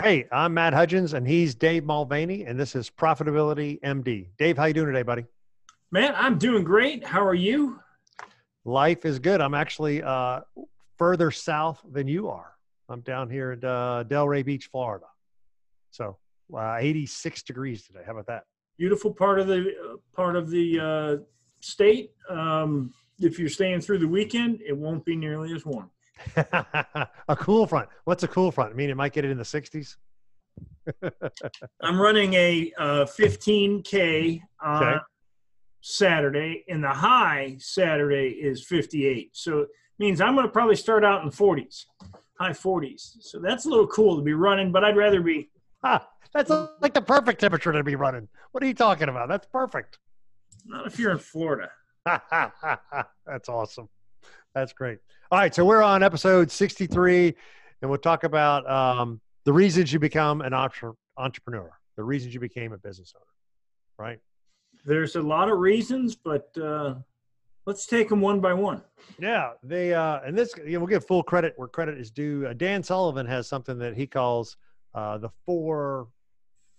Hey, I'm Matt Hudgens, and he's Dave Mulvaney, and this is Profitability MD. Dave, how you doing today, buddy? Man, I'm doing great. How are you? Life is good. I'm actually uh, further south than you are. I'm down here at uh, Delray Beach, Florida. So uh, 86 degrees today. How about that? Beautiful part of the uh, part of the uh, state. Um, if you're staying through the weekend, it won't be nearly as warm. a cool front. What's a cool front? I mean, it might get it in the 60s. I'm running a uh, 15k on okay. Saturday, and the high Saturday is 58. So it means I'm going to probably start out in the 40s, high 40s. So that's a little cool to be running, but I'd rather be. Ah, that's like the perfect temperature to be running. What are you talking about? That's perfect. Not if you're in Florida. that's awesome. That's great. All right, so we're on episode 63, and we'll talk about um, the reasons you become an entre- entrepreneur, the reasons you became a business owner, right? There's a lot of reasons, but uh, let's take them one by one. Yeah, they uh, and this you know, we'll give full credit where credit is due. Uh, Dan Sullivan has something that he calls uh, the four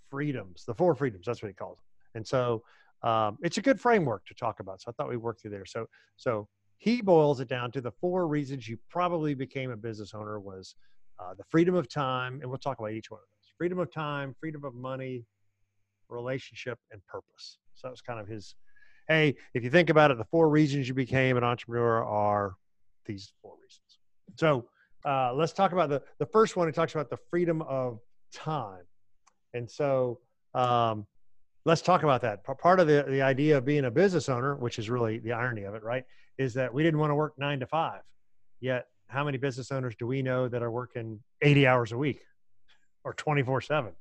freedoms. The four freedoms. That's what he calls them. And so um, it's a good framework to talk about. So I thought we worked through there. So so he boils it down to the four reasons you probably became a business owner was uh, the freedom of time and we'll talk about each one of those freedom of time freedom of money relationship and purpose. So that was kind of his hey if you think about it the four reasons you became an entrepreneur are these four reasons. So uh, let's talk about the the first one It talks about the freedom of time. And so um, let's talk about that. Part of the, the idea of being a business owner which is really the irony of it right is that we didn't want to work nine to five. Yet, how many business owners do we know that are working 80 hours a week or 24 7?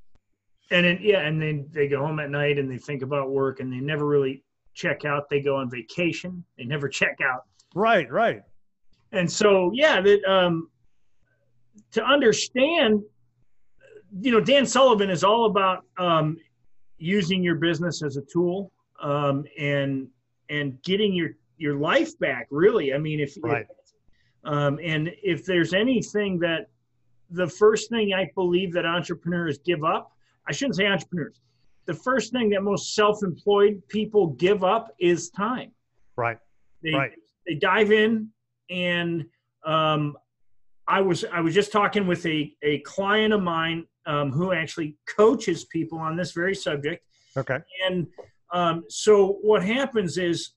And then, yeah, and then they go home at night and they think about work and they never really check out. They go on vacation, they never check out. Right, right. And so, yeah, that um, to understand, you know, Dan Sullivan is all about um, using your business as a tool um, and and getting your your life back really. I mean if, right. if um, and if there's anything that the first thing i believe that entrepreneurs give up i shouldn't say entrepreneurs the first thing that most self-employed people give up is time. Right. They, right. they dive in and um, i was i was just talking with a, a client of mine um, who actually coaches people on this very subject. Okay. And um, so what happens is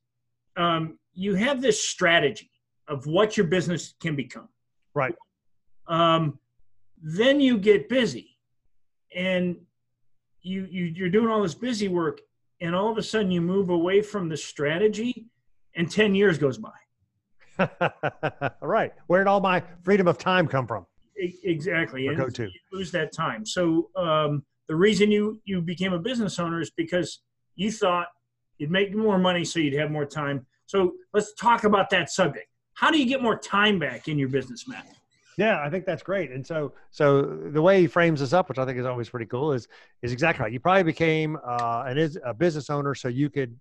um, you have this strategy of what your business can become. Right. Um, then you get busy, and you, you you're doing all this busy work, and all of a sudden you move away from the strategy, and ten years goes by. right. Where did all my freedom of time come from? Exactly. Go to. You lose that time. So um, the reason you you became a business owner is because you thought You'd make more money, so you'd have more time. So let's talk about that subject. How do you get more time back in your business, Matt? Yeah, I think that's great. And so, so the way he frames this up, which I think is always pretty cool, is is exactly right. You probably became uh, an is a business owner, so you could,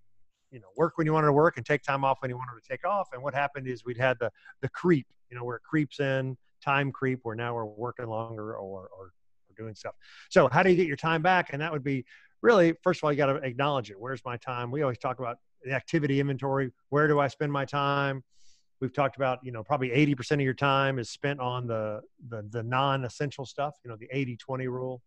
you know, work when you wanted to work and take time off when you wanted to take off. And what happened is we'd had the the creep, you know, where it creeps in, time creep, where now we're working longer or or, or doing stuff. So, how do you get your time back? And that would be really, first of all, you got to acknowledge it. Where's my time? We always talk about the activity inventory. Where do I spend my time? We've talked about, you know, probably 80% of your time is spent on the, the, the non-essential stuff, you know, the 80, 20 rule,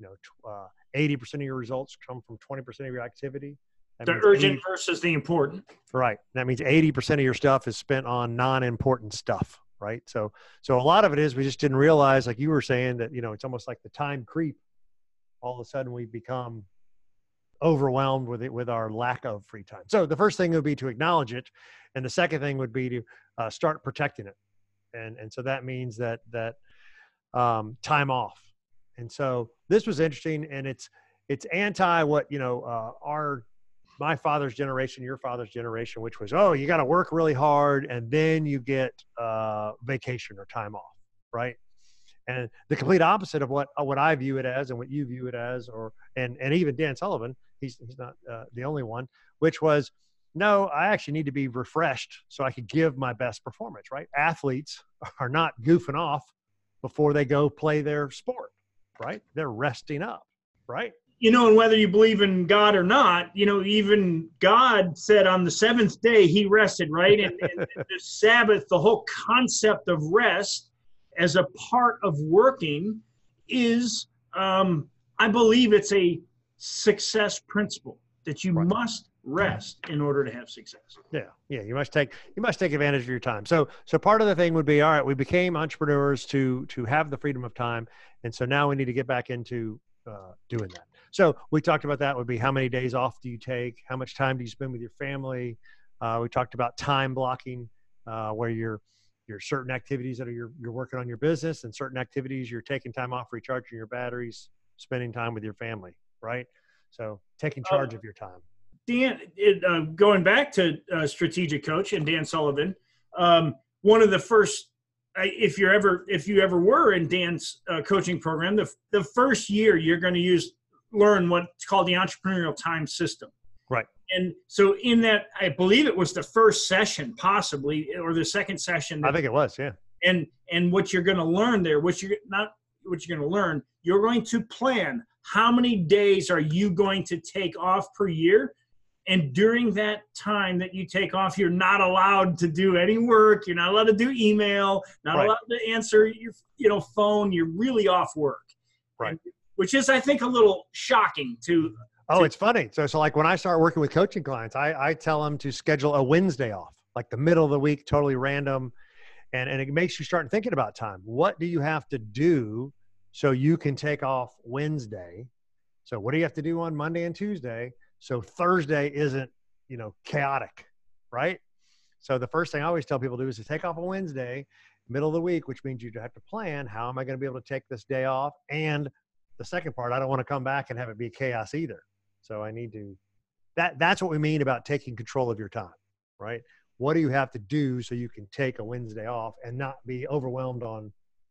you know, uh, 80% of your results come from 20% of your activity. That the urgent 80, versus the important. Right. That means 80% of your stuff is spent on non-important stuff. Right. So, so a lot of it is we just didn't realize, like you were saying, that, you know, it's almost like the time creep. All of a sudden we become overwhelmed with it with our lack of free time. So the first thing would be to acknowledge it, and the second thing would be to uh, start protecting it, and and so that means that that um, time off. And so this was interesting, and it's it's anti what you know uh, our my father's generation, your father's generation, which was oh you got to work really hard and then you get uh, vacation or time off, right? And the complete opposite of what uh, what I view it as and what you view it as, or and and even Dan Sullivan, he's he's not uh, the only one, which was no, I actually need to be refreshed so I could give my best performance. Right? Athletes are not goofing off before they go play their sport, right? They're resting up, right? You know, and whether you believe in God or not, you know, even God said on the seventh day he rested, right? And, and the Sabbath, the whole concept of rest as a part of working is, um, I believe it's a success principle that you right. must rest in order to have success. Yeah, yeah, you must take you must take advantage of your time. So so part of the thing would be all right. We became entrepreneurs to to have the freedom of time, and so now we need to get back into uh, doing that. So we talked about that would be how many days off do you take? How much time do you spend with your family? Uh, we talked about time blocking, uh, where you're your certain activities that are you're, you're working on your business and certain activities you're taking time off recharging your batteries spending time with your family right? So taking charge uh, of your time. Dan it, uh, going back to uh, strategic coach and dan sullivan um, one of the first if you're ever if you ever were in dan's uh, coaching program the, the first year you're going to use learn what's called the entrepreneurial time system and so in that i believe it was the first session possibly or the second session that, i think it was yeah. And and what you're going to learn there what you're not what you're going to learn you're going to plan how many days are you going to take off per year? And during that time that you take off you're not allowed to do any work you're not allowed to do email not right. allowed to answer your you know phone you're really off work. Right. And, which is i think a little shocking to Oh, it's funny. So, so like when I start working with coaching clients, I, I tell them to schedule a Wednesday off, like the middle of the week, totally random. And, and it makes you start thinking about time. What do you have to do so you can take off Wednesday? So what do you have to do on Monday and Tuesday? So Thursday isn't, you know, chaotic, right? So the first thing I always tell people to do is to take off a Wednesday, middle of the week, which means you have to plan how am I going to be able to take this day off? And the second part, I don't want to come back and have it be chaos either. So I need to that that's what we mean about taking control of your time, right? What do you have to do so you can take a Wednesday off and not be overwhelmed on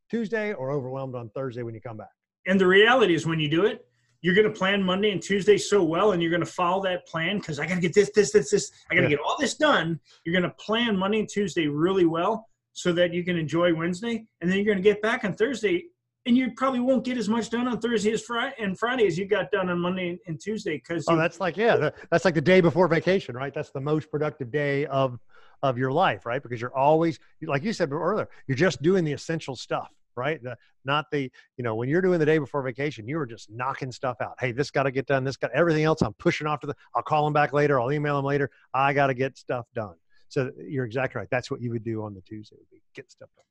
Tuesday or overwhelmed on Thursday when you come back? And the reality is when you do it, you're going to plan Monday and Tuesday so well, and you're going to follow that plan because I got to get this, this, this, this. I got to yeah. get all this done. You're going to plan Monday and Tuesday really well so that you can enjoy Wednesday, and then you're going to get back on Thursday and you probably won't get as much done on Thursday as Friday and Friday as you got done on Monday and Tuesday because oh, that's like yeah, that's like the day before vacation, right? That's the most productive day of of your life, right? Because you're always like you said earlier, you're just doing the essential stuff, right? The not the you know when you're doing the day before vacation, you were just knocking stuff out. Hey, this got to get done. This got everything else. I'm pushing off to the. I'll call them back later. I'll email them later. I got to get stuff done. So you're exactly right. That's what you would do on the Tuesday would be get stuff done.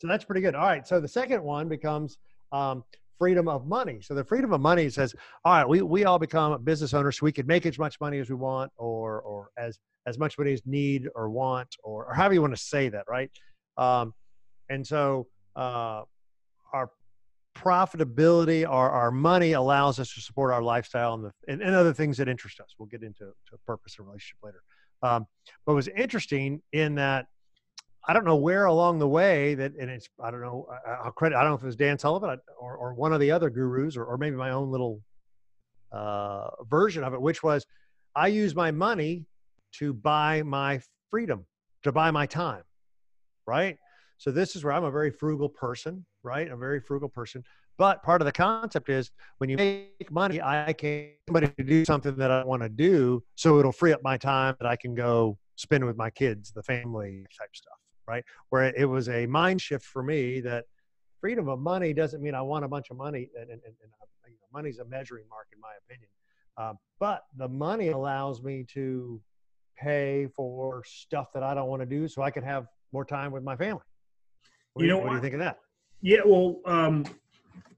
So that's pretty good. All right. So the second one becomes um, freedom of money. So the freedom of money says, all right, we, we all become business owners so we can make as much money as we want or, or as, as much money as need or want or, or however you want to say that, right? Um, and so uh, our profitability, our, our money allows us to support our lifestyle and, the, and, and other things that interest us. We'll get into to purpose and relationship later. Um, but was interesting in that I don't know where along the way that, and it's, I don't know, I'll credit, I don't know if it was Dan Sullivan or, or one of the other gurus or, or maybe my own little uh, version of it, which was I use my money to buy my freedom, to buy my time, right? So this is where I'm a very frugal person, right? A very frugal person. But part of the concept is when you make money, I can somebody to do something that I want to do, so it'll free up my time that I can go spend with my kids, the family type stuff right? Where it was a mind shift for me that freedom of money doesn't mean I want a bunch of money, and, and, and uh, you know, money's a measuring mark in my opinion. Um, but the money allows me to pay for stuff that I don't want to do, so I can have more time with my family. What, you know, what, what do you think of that? Yeah, well, um,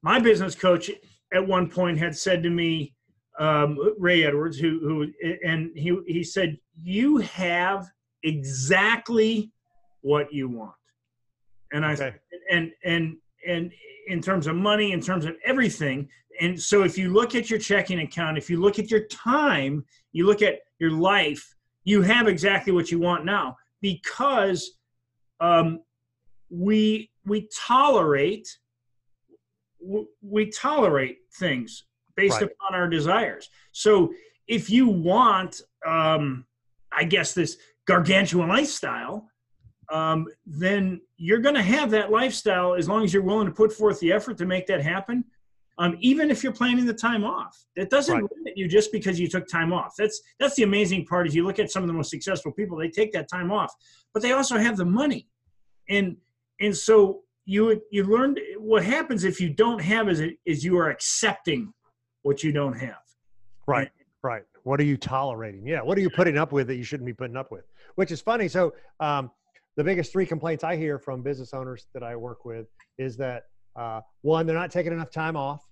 my business coach at one point had said to me, um, Ray Edwards, who who and he he said, "You have exactly what you want. And I okay. and and and in terms of money, in terms of everything. And so if you look at your checking account, if you look at your time, you look at your life, you have exactly what you want now because um, we we tolerate we tolerate things based right. upon our desires. So if you want, um, I guess this gargantuan lifestyle, um, then you're going to have that lifestyle as long as you're willing to put forth the effort to make that happen. um, even if you're planning the time off. It doesn't Right. limit you just because you took time off. That's that's the amazing part. Is you look at some of the most successful people, they take that time off, but they also have the money, and and so you you learned what happens if you don't have is is you are accepting what you don't have. Right. Right. What are you tolerating? Yeah. What are you putting up with that you shouldn't be putting up with? Which is funny. So, um, the biggest three complaints I hear from business owners that I work with is that uh, one, they're not taking enough time off,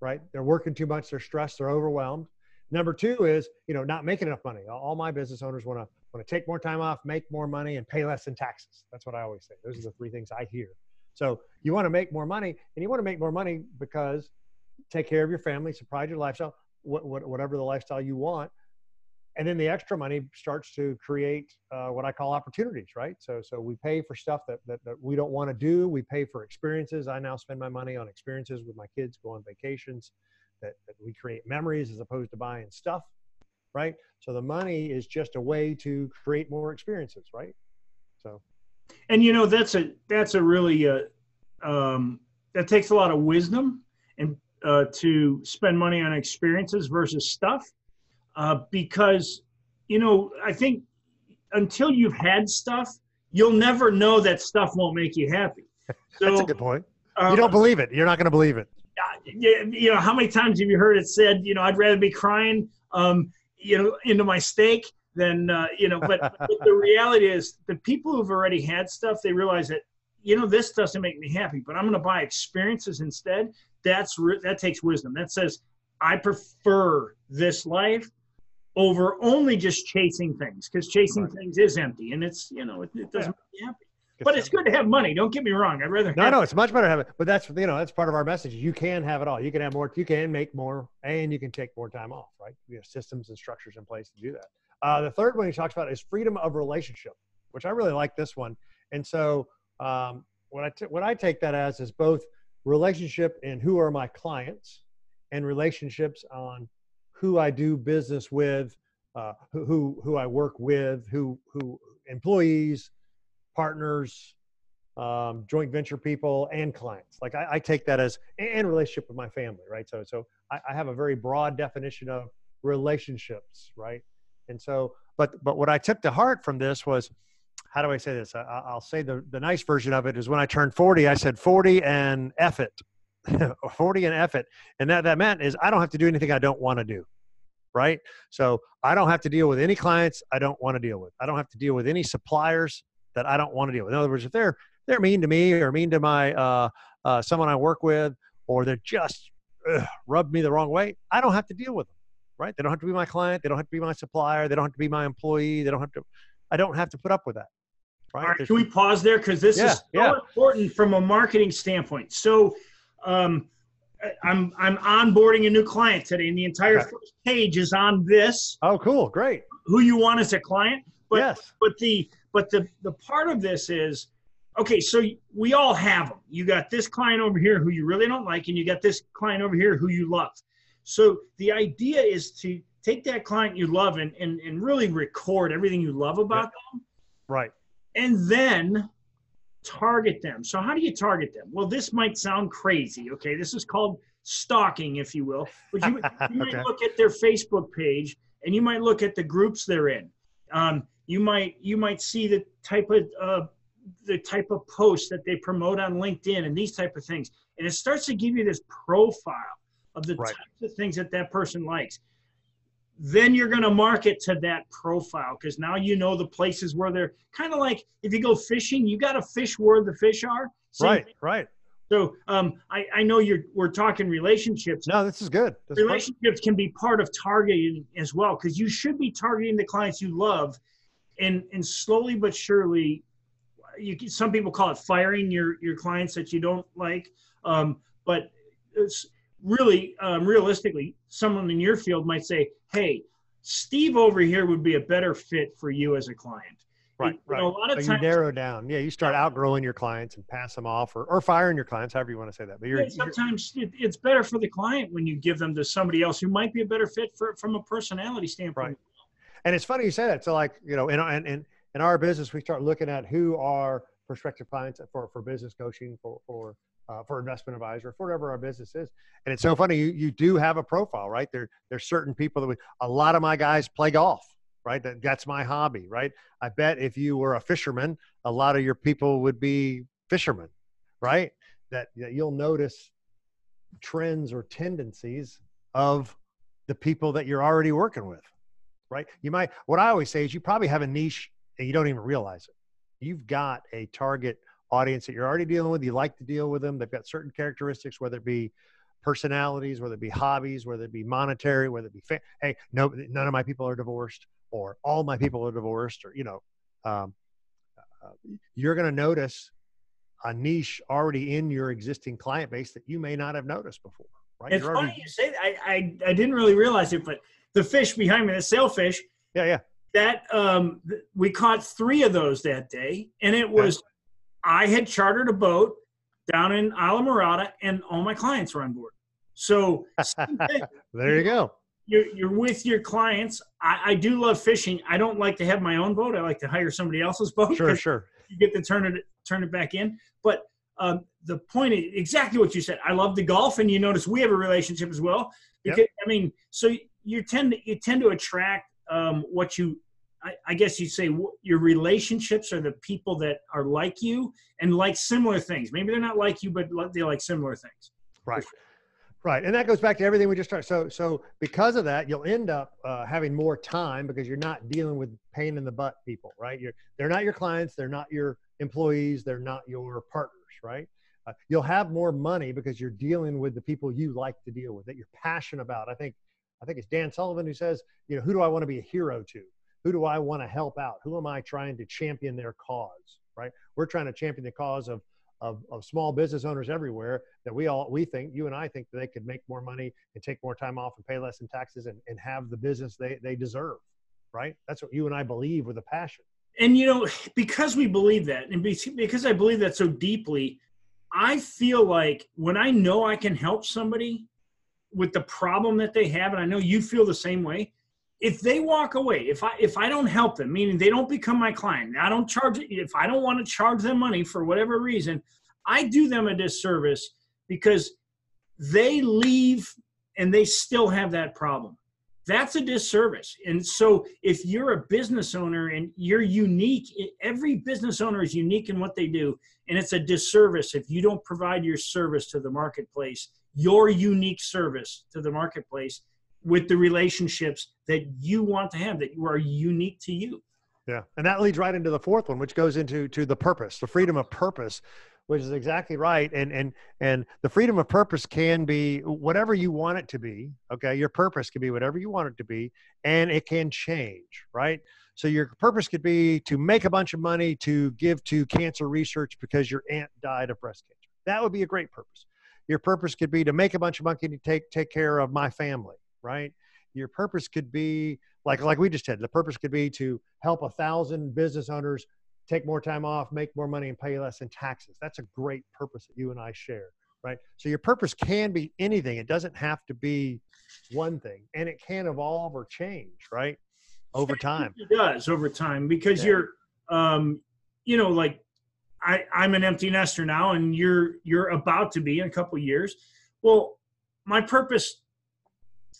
right? They're working too much. They're stressed. They're overwhelmed. Number two is, you know, not making enough money. All my business owners want to want to take more time off, make more money, and pay less in taxes. That's what I always say. Those are the three things I hear. So you want to make more money, and you want to make more money because take care of your family, supply your lifestyle, what, what, whatever the lifestyle you want. And then the extra money starts to create uh, what I call opportunities, right? So, so we pay for stuff that, that, that we don't want to do. We pay for experiences. I now spend my money on experiences with my kids, go on vacations, that, that we create memories as opposed to buying stuff, right? So the money is just a way to create more experiences, right? So, and you know that's a that's a really uh, um, that takes a lot of wisdom and uh, to spend money on experiences versus stuff uh, because you know i think until you've had stuff you'll never know that stuff won't make you happy so that's a good point. uh, You don't believe it. You're not going to believe it. you know how many times have you heard it said you know i'd rather be crying um, you know into my steak than uh, you know but, but the reality is the people who've already had stuff they realize that you know this doesn't make me happy but i'm going to buy experiences instead that's that takes wisdom that says i prefer this life over only just chasing things because chasing Right. things is empty and it's you know it, it doesn't make me happy but it's good to have money don't get me wrong i'd rather No, no, it's much better to have it. But that's you know that's part of our message. You can have it all. You can have more. You can make more, and you can take more time off. Right? We have systems and structures in place to do that. Uh, the third one he talks about is freedom of relationship, which I really like this one. And so um, what I t- what I take that as is both relationship and who are my clients, and relationships on who I do business with, uh, who, who I work with, who who employees, partners, um, joint venture people and clients. Like I, I take that as and relationship with my family, right? So so I, I have a very broad definition of relationships, right? And so, but but what I took to heart from this was, how do I say this? I, I- I'll say the the nice version of it is when I turned forty, I said forty and F it, forty and F it, and that that meant is I don't have to do anything I don't want to do. Right. So I don't have to deal with any clients I don't want to deal with. I don't have to deal with any suppliers that I don't want to deal with. In other words, if they're they're mean to me or mean to my uh, uh, someone I work with, or they're just ugh, rubbed me the wrong way, I don't have to deal with them. Right? They don't have to be my client. They don't have to be my supplier. They don't have to be my employee. They don't have to. I don't have to put up with that. Right? All right, There's- can we pause there because this Yeah, is so yeah. important from a marketing standpoint. So, um, I'm I'm onboarding a new client today, and the entire Okay. first page is on this: oh, cool, great. who you want as a client. But yes. but the but the the part of this is okay. So we all have them. You got this client over here who you really don't like, and you got this client over here who you love. So the idea is to take that client you love and and, and really record everything you love about them Right. and then target them. So how do you target them? Well, this might sound crazy. Okay, this is called stalking, if you will. But you, you might look at their Facebook page, and you might look at the groups they're in. Um, you might you might see the type of uh, the type of posts that they promote on LinkedIn and these type of things, and it starts to give you this profile of the Right. types of things that that person likes. Then you're going to market to that profile because now you know the places where they're kind of like if you go fishing, you got to fish where the fish are. Same Right. thing. Right. So um, I, I know you're we're talking relationships. No, this is good. This is relationships can be part of targeting as well because you should be targeting the clients you love, and and slowly but surely, you can, some people call it firing your your clients that you don't like, um, but it's really um, realistically, someone in your field might say, "Hey, Steve over here would be a better fit for you as a client." Right, You right. know, a lot of So you narrow down. Yeah, you start outgrowing your clients and pass them off, or, or firing your clients, however you want to say that. But you're, Yeah, you're sometimes it, it's better for the client when you give them to somebody else who might be a better fit for from a personality standpoint. Right. and it's funny you say that. So like you know, in in in, in our business, we start looking at who our prospective clients for, for business coaching, for, for, uh, for investment advisor, for whatever our business is. And it's so funny, you, you do have a profile, right? There, there's certain people that we, a lot of my guys play golf, right? That, that's my hobby, right? I bet if you were a fisherman, a lot of your people would be fishermen, right? That, that you'll notice trends or tendencies of the people that you're already working with, right? You might, what I always say is you probably have a niche and you don't even realize it. You've got a target audience that you're already dealing with. You like to deal with them. They've got certain characteristics, whether it be personalities, whether it be hobbies, whether it be monetary, whether it be, fa- hey, no, none of my people are divorced or all my people are divorced or, you know, um, uh, you're going to notice a niche already in your existing client base that you may not have noticed before. Right? It's funny you say that. I, I, I didn't really realize it, but the fish behind me, the sailfish. Yeah, yeah. That um, we caught three of those that day, and it was. I had chartered a boat down in Islamorada, and all my clients were on board. So there you go. You're, you're with your clients. I, I do love fishing. I don't like to have my own boat. I like to hire somebody else's boat. Sure, sure. You get to turn it turn it back in. But um, the point is exactly what you said. I love the golf, and you notice we have a relationship as well. Because yep. I mean, so you tend to you tend to attract um, what you. I, I guess you'd say your relationships are the people that are like you and like similar things. Maybe they're not like you, but they like similar things. Right. Right, and that goes back to everything we just started. So, so because of that, you'll end up uh, having more time because you're not dealing with pain in the butt people, right? You're they're not your clients, they're not your employees, they're not your partners, right? Uh, you'll have more money because you're dealing with the people you like to deal with, that you're passionate about. I think, I think it's Dan Sullivan who says, you know, who do I want to be a hero to? Who do I want to help out? Who am I trying to champion their cause, right? We're trying to champion the cause of of, of small business owners everywhere that we all we think you and I think that they could make more money and take more time off and pay less in taxes and, and have the business they, they deserve right that's what you and I believe with a passion and you know because we believe that and because i believe that so deeply i feel like when i know i can help somebody with the problem that they have and i know you feel the same way if they walk away if i if i don't help them meaning they don't become my client i don't charge if i don't want to charge them money for whatever reason i do them a disservice because they leave and they still have that problem that's a disservice. And so if you're a business owner and you're unique, every business owner is unique in what they do. And it's a disservice if you don't provide your service to the marketplace, your unique service to the marketplace with the relationships that you want to have, that you are unique to you. Yeah. And that leads right into the fourth one, which goes into to the purpose, the freedom of purpose which is exactly right and and and the freedom of purpose can be whatever you want it to be okay your purpose can be whatever you want it to be and it can change right so your purpose could be to make a bunch of money to give to cancer research because your aunt died of breast cancer that would be a great purpose your purpose could be to make a bunch of money to take take care of my family right your purpose could be like like we just said the purpose could be to help a thousand business owners take more time off, make more money, and pay less in taxes. That's a great purpose that you and I share, right? So your purpose can be anything. It doesn't have to be one thing, and it can evolve or change, right? Over time. It does over time because yeah. you're, um, you know, like I, I'm an empty nester now, and you're you're about to be in a couple years. Well, my purpose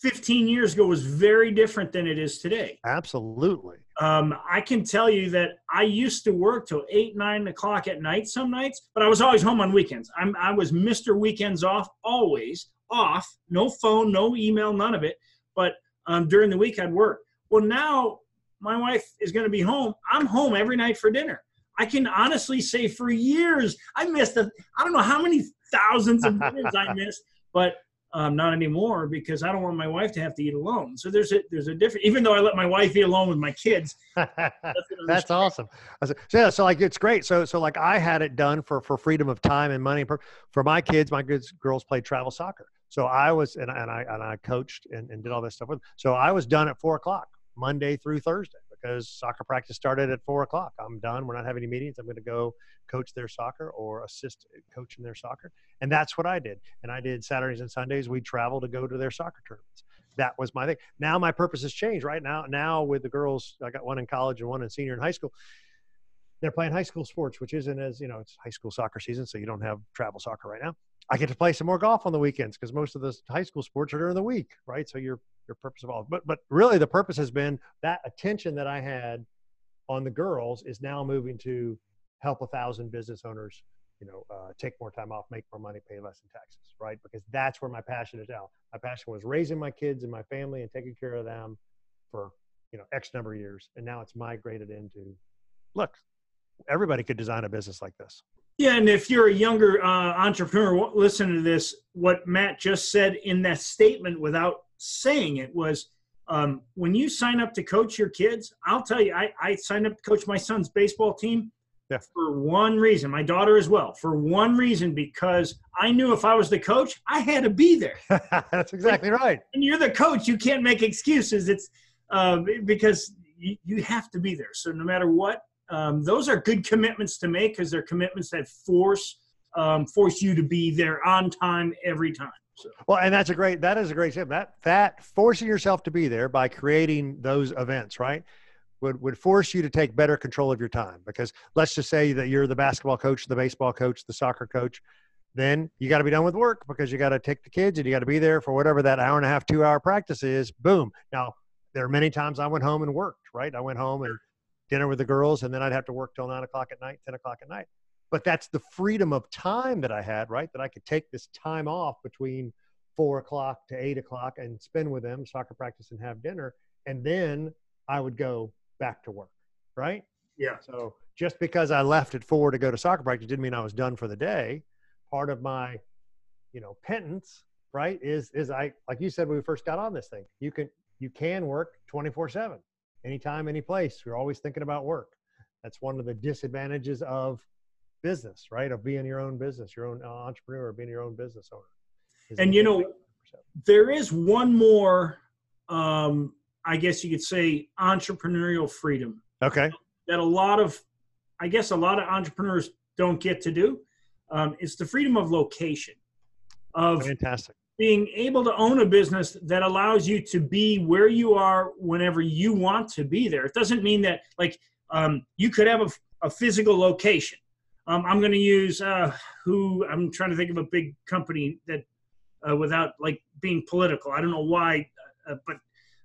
15 years ago was very different than it is today. Absolutely. Um, I can tell you that I used to work till eight, nine o'clock at night some nights, but I was always home on weekends. I'm, I was Mr. Weekends off, always off, no phone, no email, none of it. But um, during the week, I'd work. Well, now my wife is going to be home. I'm home every night for dinner. I can honestly say for years, I missed, I don't know how many thousands of dinners I missed, but um, not anymore because I don't want my wife to have to eat alone. So there's a there's a different. Even though I let my wife eat alone with my kids, that's awesome. So yeah, so like it's great. So so like I had it done for for freedom of time and money for my kids. My kids girls played travel soccer, so I was and, and I and I coached and, and did all this stuff with. Them. So I was done at four o'clock Monday through Thursday because soccer practice started at four o'clock. I'm done. We're not having any meetings. I'm going to go coach their soccer or assist coaching their soccer. And that's what I did. And I did Saturdays and Sundays. We travel to go to their soccer tournaments. That was my thing. Now my purpose has changed. Right now, now with the girls, I got one in college and one in senior in high school. they're playing high school sports, which isn't as you know, it's high school soccer season, so you don't have travel soccer right now. I get to play some more golf on the weekends because most of the high school sports are during the week, right? So your your purpose of all, but but really the purpose has been that attention that I had on the girls is now moving to help a thousand business owners, you know, uh, take more time off, make more money, pay less in taxes, right? Because that's where my passion is now. My passion was raising my kids and my family and taking care of them for you know X number of years, and now it's migrated into look, everybody could design a business like this. Yeah, and if you're a younger uh, entrepreneur, listen to this. What Matt just said in that statement, without saying it, was um, when you sign up to coach your kids. I'll tell you, I, I signed up to coach my son's baseball team yeah. for one reason. My daughter as well. For one reason, because I knew if I was the coach, I had to be there. That's exactly right. And you're the coach, you can't make excuses. It's uh, because you, you have to be there. So no matter what um, those are good commitments to make because they're commitments that force um, force you to be there on time every time. So. Well, and that's a great that is a great step. That that forcing yourself to be there by creating those events, right? Would, would force you to take better control of your time because let's just say that you're the basketball coach, the baseball coach, the soccer coach, then you got to be done with work because you got to take the kids and you got to be there for whatever that hour and a half, two hour practice is. Boom. Now, there are many times I went home and worked, right? I went home and dinner with the girls, and then I'd have to work till nine o'clock at night, 10 o'clock at night. But that's the freedom of time that I had, right? That I could take this time off between four o'clock to eight o'clock and spend with them, soccer practice, and have dinner. And then I would go back to work, right? Yeah. So just because I left at four to go to soccer practice didn't mean I was done for the day. Part of my, you know, penance, right, is is I like you said when we first got on this thing, you can you can work 24 7 anytime, any place. You're always thinking about work. That's one of the disadvantages of business, right? Of being your own business, your own uh, entrepreneur, being your own business owner. And you know, there is one more, um, I guess you could say, entrepreneurial freedom. Okay. That a lot of, I guess, a lot of entrepreneurs don't get to do. Um, it's the freedom of location. Of fantastic being able to own a business that allows you to be where you are whenever you want to be there. It doesn't mean that like um, you could have a, a physical location. Um, I'm going to use uh, who I'm trying to think of a big company that uh, without like being political. I don't know why, uh, but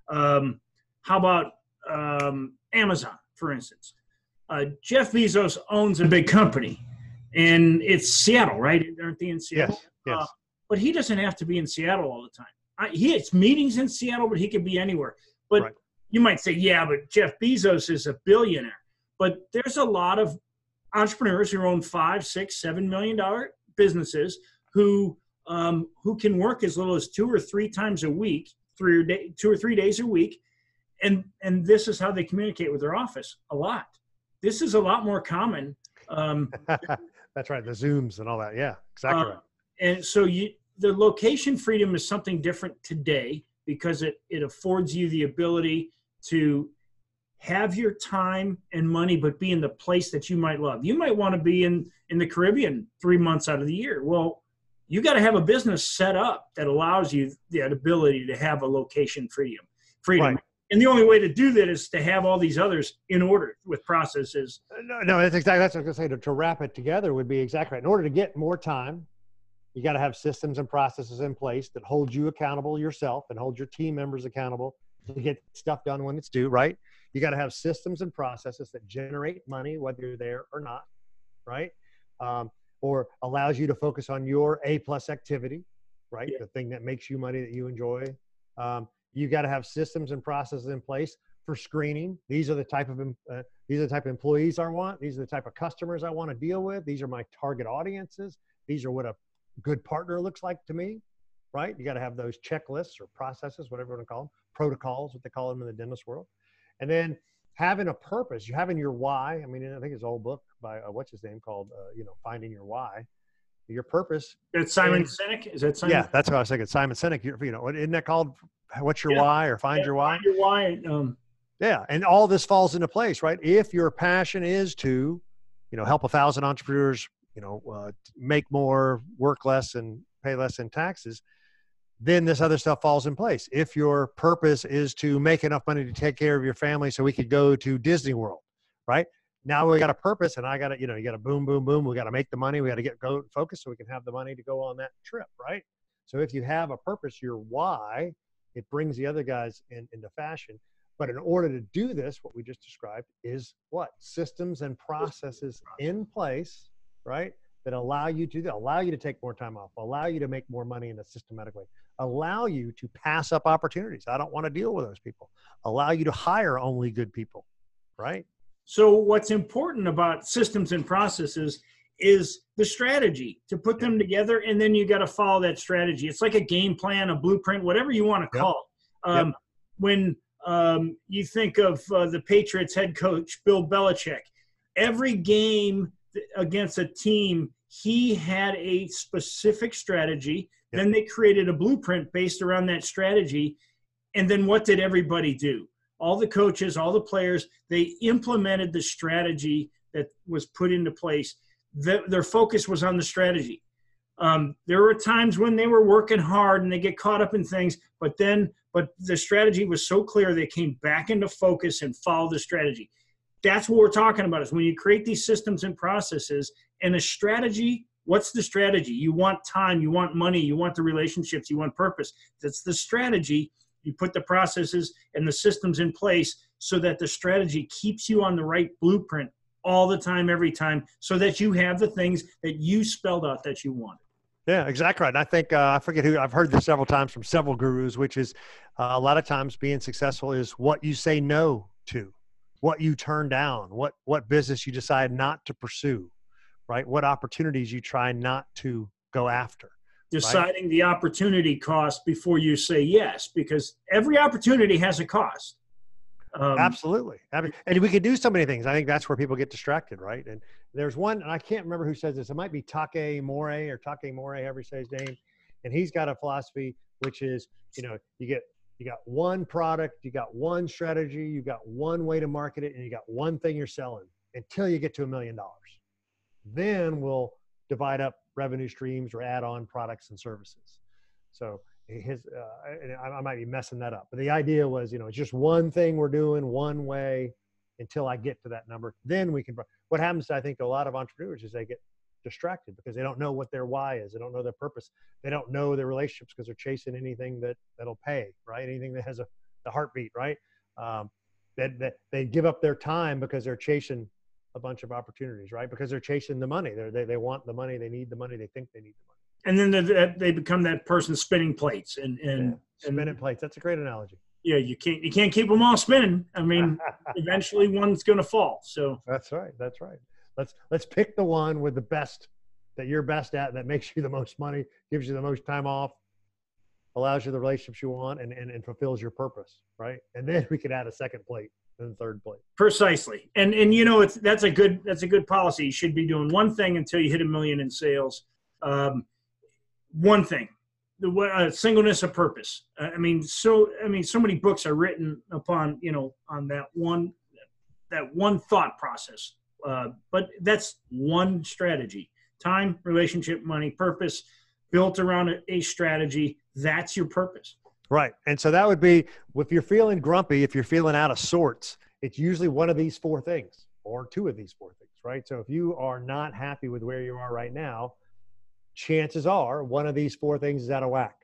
um, how about um, Amazon, for instance? Uh, Jeff Bezos owns a big company, and it's Seattle, right? Aren't they in Seattle? Yes. yes. But he doesn't have to be in Seattle all the time. I, he has meetings in Seattle, but he could be anywhere. But right. you might say, yeah, but Jeff Bezos is a billionaire. But there's a lot of entrepreneurs who own five, six, seven million dollar businesses who um, who can work as little as two or three times a week, three or day, two or three days a week, and and this is how they communicate with their office a lot. This is a lot more common. Um, That's right, the Zooms and all that. Yeah, exactly uh, right and so you the location freedom is something different today because it it affords you the ability to have your time and money but be in the place that you might love. You might want to be in in the caribbean three months out of the year. Well you got to have a business set up that allows you that ability to have a location freedom freedom. Right. and the only way to do that is to have all these others in order with processes. No, no that's exactly that's what i was going to say. To, to wrap it together would be exactly right. In order to get more time you got to have systems and processes in place that hold you accountable yourself and hold your team members accountable to get stuff done when it's due, right? You got to have systems and processes that generate money, whether you're there or not, right? Um, or allows you to focus on your A plus activity, right? Yeah. The thing that makes you money that you enjoy. Um, you got to have systems and processes in place for screening. These are the type of uh, these are the type of employees I want. These are the type of customers I want to deal with. These are my target audiences. These are what a good partner looks like to me, right? You got to have those checklists or processes, whatever you want to call them, protocols, what they call them in the dentist world. And then having a purpose, you having your why. I mean, I think it's an old book by uh, what's his name called, uh, you know, Finding Your Why. Your purpose. It's Simon and, Sinek. Is that Simon? Yeah, that's what I was thinking. Simon Sinek. You, you know, isn't that called What's Your yeah. Why or Find yeah, Your Why? Find Your Why. Um, yeah, and all this falls into place, right? If your passion is to, you know, help a thousand entrepreneurs you know uh, make more work less and pay less in taxes then this other stuff falls in place if your purpose is to make enough money to take care of your family so we could go to disney world right now we got a purpose and I got to, you know, you got to boom, boom, boom. We got to make the money. We got to get go focus so we can have the money to go on that trip. Right. So if you have a purpose, your why, it brings the other guys in, into fashion. But in order to do this, what we just described is what systems and processes in place, right? That allow you to allow you to take more time off, allow you to make more money in a systematic way, allow you to pass up opportunities. I don't want to deal with those people. Allow you to hire only good people, right? So what's important about systems and processes is the strategy to put them together and then you got to follow that strategy it's like a game plan a blueprint whatever you want to call yep. it um, yep. when um, you think of uh, the patriots head coach bill belichick every game against a team he had a specific strategy yep. then they created a blueprint based around that strategy and then what did everybody do all the coaches all the players they implemented the strategy that was put into place the, their focus was on the strategy. Um, there were times when they were working hard and they get caught up in things, but then, but the strategy was so clear they came back into focus and followed the strategy. That's what we're talking about is when you create these systems and processes and a strategy. What's the strategy? You want time, you want money, you want the relationships, you want purpose. That's the strategy. You put the processes and the systems in place so that the strategy keeps you on the right blueprint all the time, every time, so that you have the things that you spelled out that you want. Yeah, exactly right. And I think uh, I forget who I've heard this several times from several gurus, which is uh, a lot of times being successful is what you say no to, what you turn down, what what business you decide not to pursue, right? What opportunities you try not to go after. Deciding right? the opportunity cost before you say yes, because every opportunity has a cost. Um, Absolutely. And we can do so many things. I think that's where people get distracted, right? And there's one, and I can't remember who says this. It might be Taki Moore or Taki Moore, however you say his name. And he's got a philosophy, which is, you know, you get, you got one product, you got one strategy, you got one way to market it, and you got one thing you're selling until you get to a million dollars. Then we'll divide up revenue streams or add on products and services. So his uh, I, I might be messing that up but the idea was you know it's just one thing we're doing one way until i get to that number then we can what happens i think a lot of entrepreneurs is they get distracted because they don't know what their why is they don't know their purpose they don't know their relationships because they're chasing anything that that'll pay right anything that has a the heartbeat right um, that, that they give up their time because they're chasing a bunch of opportunities right because they're chasing the money they're, they, they want the money they need the money they think they need the money and then the, they become that person spinning plates and and yeah, spinning and, plates. That's a great analogy. Yeah, you can't you can't keep them all spinning. I mean, eventually one's going to fall. So that's right. That's right. Let's let's pick the one with the best that you're best at that makes you the most money, gives you the most time off, allows you the relationships you want, and and, and fulfills your purpose. Right, and then we can add a second plate and third plate. Precisely, and and you know it's that's a good that's a good policy. You should be doing one thing until you hit a million in sales. Um, one thing the uh, singleness of purpose i mean so i mean so many books are written upon you know on that one that one thought process uh, but that's one strategy. Time relationship money purpose built around a, a strategy. That's your purpose. Right. And so that would be if you're feeling grumpy if you're feeling out of sorts it's usually one of these four things or two of these four things right? So if you are not happy with where you are right now chances are one of these four things is out of whack,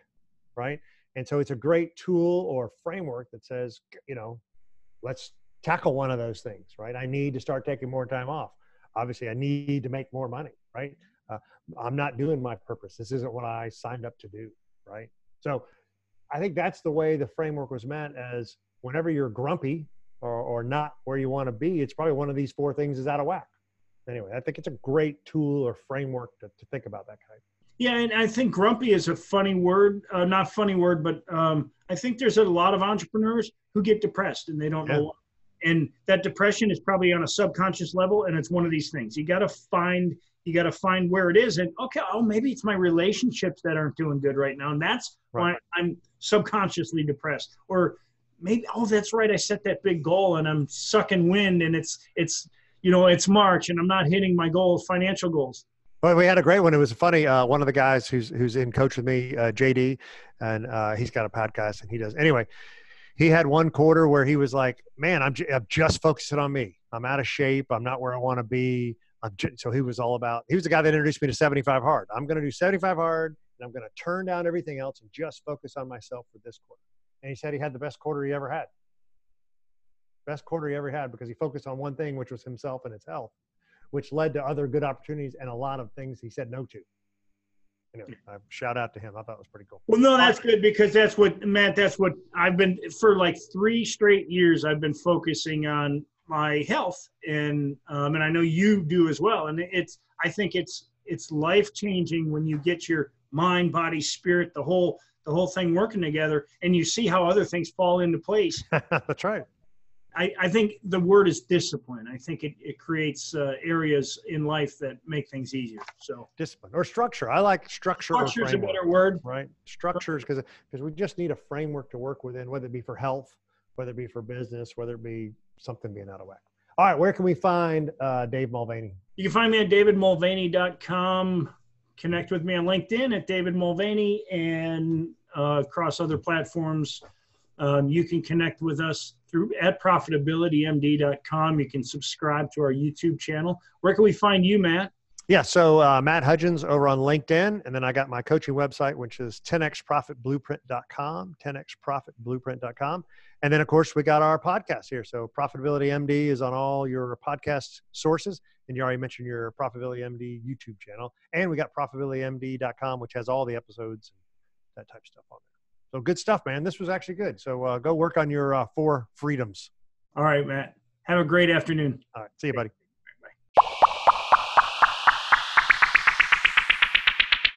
right? And so it's a great tool or framework that says, you know, let's tackle one of those things, right? I need to start taking more time off. Obviously, I need to make more money, right? Uh, I'm not doing my purpose. This isn't what I signed up to do, right? So I think that's the way the framework was meant as whenever you're grumpy or, or not where you want to be, it's probably one of these four things is out of whack anyway, I think it's a great tool or framework to, to think about that kind. Yeah, and I think grumpy is a funny word, uh, not funny word, but um, I think there's a lot of entrepreneurs who get depressed and they don't yeah. know why. And that depression is probably on a subconscious level, and it's one of these things. You got to find you got to find where it is, and okay, oh, maybe it's my relationships that aren't doing good right now, and that's right. why I'm subconsciously depressed. Or maybe, oh, that's right, I set that big goal and I'm sucking wind, and it's it's you know, it's March and I'm not hitting my goals, financial goals. Well, we had a great one. It was funny. Uh, one of the guys who's who's in coach with me, uh, JD, and uh, he's got a podcast and he does anyway. He had one quarter where he was like, "Man, I'm, j- I'm just focusing on me. I'm out of shape. I'm not where I want to be." J-. so he was all about. He was the guy that introduced me to 75 hard. I'm going to do 75 hard, and I'm going to turn down everything else and just focus on myself for this quarter. And he said he had the best quarter he ever had. Best quarter he ever had because he focused on one thing, which was himself and his health, which led to other good opportunities and a lot of things he said no to anyway, I shout out to him. I thought it was pretty cool. Well, no, that's good because that's what Matt. That's what I've been for like three straight years. I've been focusing on my health, and um, and I know you do as well. And it's I think it's it's life changing when you get your mind, body, spirit, the whole the whole thing working together, and you see how other things fall into place. that's right. I, I, think the word is discipline. I think it, it creates uh, areas in life that make things easier. So discipline or structure. I like structure. Structure is a better word, right? Structures because because we just need a framework to work within, whether it be for health, whether it be for business, whether it be something being out of whack. All right, where can we find uh, Dave Mulvaney? You can find me at davidmulvaney.com. Connect with me on LinkedIn at David Mulvaney and uh, across other platforms. Um, you can connect with us through at profitabilitymd.com. You can subscribe to our YouTube channel. Where can we find you, Matt? Yeah, so uh, Matt Hudgens over on LinkedIn, and then I got my coaching website, which is 10xprofitblueprint.com, 10xprofitblueprint.com. And then, of course, we got our podcast here. So Profitability MD is on all your podcast sources. And you already mentioned your Profitability MD YouTube channel. And we got profitabilitymd.com, which has all the episodes and that type of stuff on there. So good stuff, man. This was actually good. So uh, go work on your uh, four freedoms. All right, Matt. Have a great afternoon. All right. See you, buddy.